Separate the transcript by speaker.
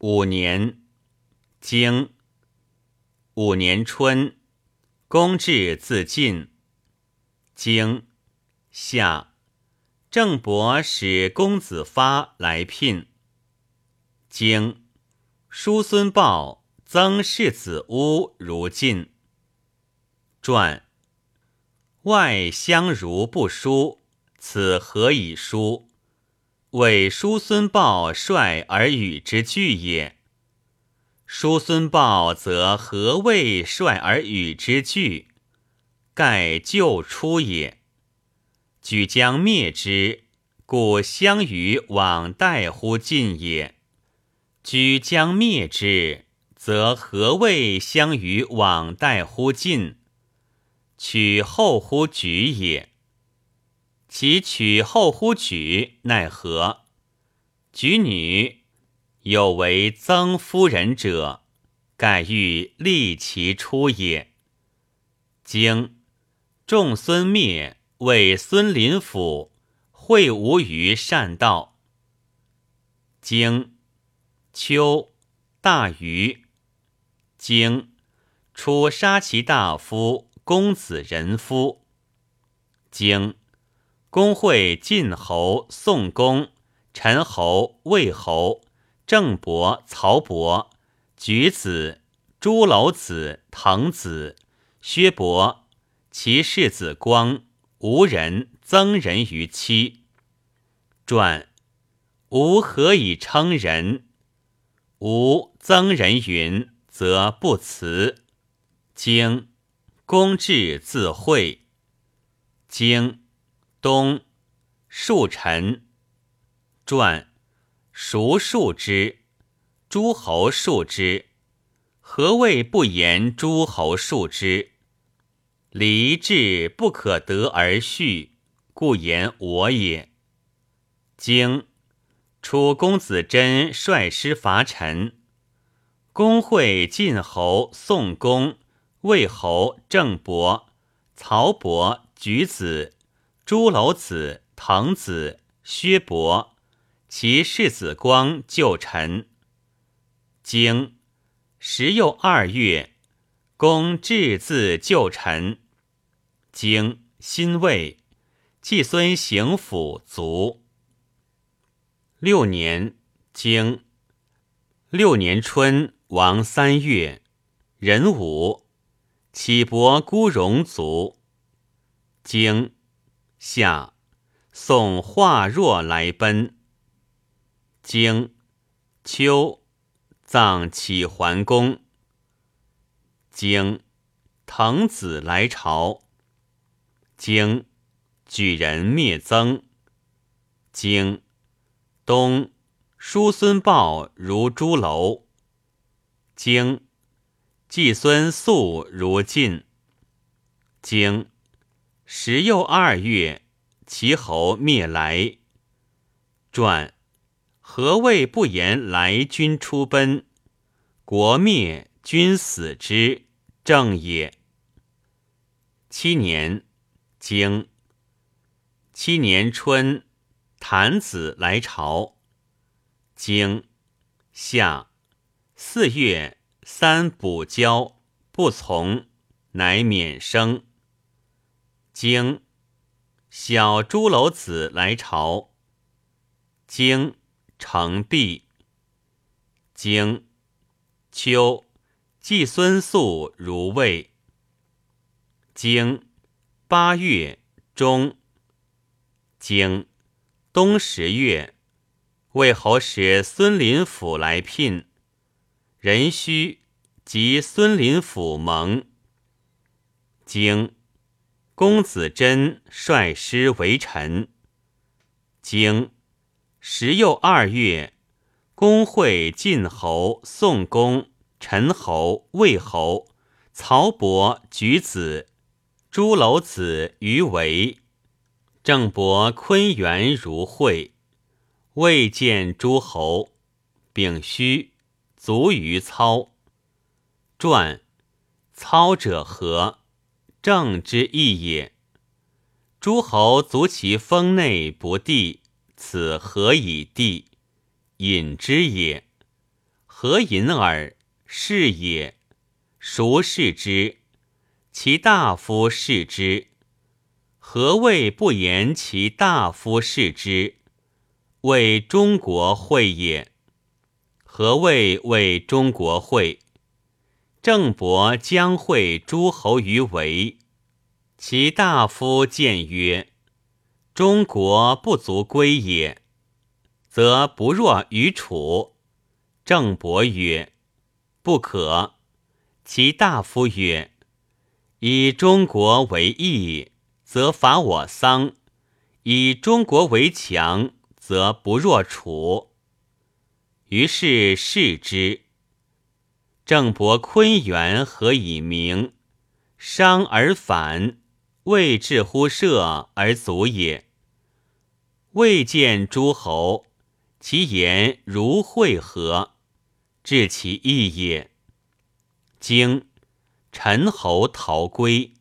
Speaker 1: 五年，经五年春，公至自尽。经夏，郑伯使公子发来聘。经叔孙豹曾世子乌如晋。传外相如不书，此何以书？为叔孙豹率而与之俱也。叔孙豹则何谓率而与之俱？盖旧出也。举将灭之，故相与往代乎晋也。举将灭之，则何谓相与往代乎晋？取后乎举也，其取后乎举，奈何？举女有为曾夫人者，盖欲立其出也。经仲孙灭，为孙林甫会吴于善道。经秋大禹，经出杀其大夫。公子仁夫，经公会晋侯、宋公、陈侯、魏侯、郑伯、曹伯、举子、朱楼子、滕子、薛伯，其世子光、吴人、曾人于妻。传吾何以称人？吾曾人云，则不辞。经。公至自会，经东庶臣传，孰庶之？诸侯庶之。何谓不言诸侯庶之？离志不可得而续，故言我也。经楚公子真率师伐陈，公会晋侯、宋公。魏侯郑伯、曹伯、举子、朱楼子、滕子、薛伯，其世子光旧臣。经时又二月，公至自旧臣。经辛未，季孙行府卒。六年，经六年春，王三月，壬午。启伯孤荣卒。经夏，宋化若来奔。经秋，葬启桓公。经滕子来朝。经举人灭曾。经冬，叔孙豹如朱楼。经季孙宿如晋。经时又二月，齐侯灭来。传何谓不言来君出奔？国灭君死之正也。七年，经七年春，谭子来朝。经夏四月。三补交不从，乃免生。经小朱楼子来朝。经成帝。经秋季孙宿如魏。经八月中。经冬十月，魏侯使孙林甫来聘。壬戌，即孙林甫盟。经公子真率师为臣。经时又二月，公会晋侯、宋公、陈侯、魏侯、曹伯、举子、朱楼子于为。郑伯昆元如会，未见诸侯。丙戌。卒于操。传操者何？正之意也。诸侯卒其封内不地，此何以地？隐之也。何隐耳？是也。孰视之？其大夫视之。何谓不言其大夫视之？为中国会也。何谓为中国会？郑伯将会诸侯于围，其大夫见曰：“中国不足归也，则不若于楚。”郑伯曰：“不可。”其大夫曰：“以中国为义，则伐我桑；以中国为强，则不若楚。”于是视之。郑伯昆元何以明？伤而反，未至乎射而卒也。未见诸侯，其言如会合，至其意也。经陈侯逃归。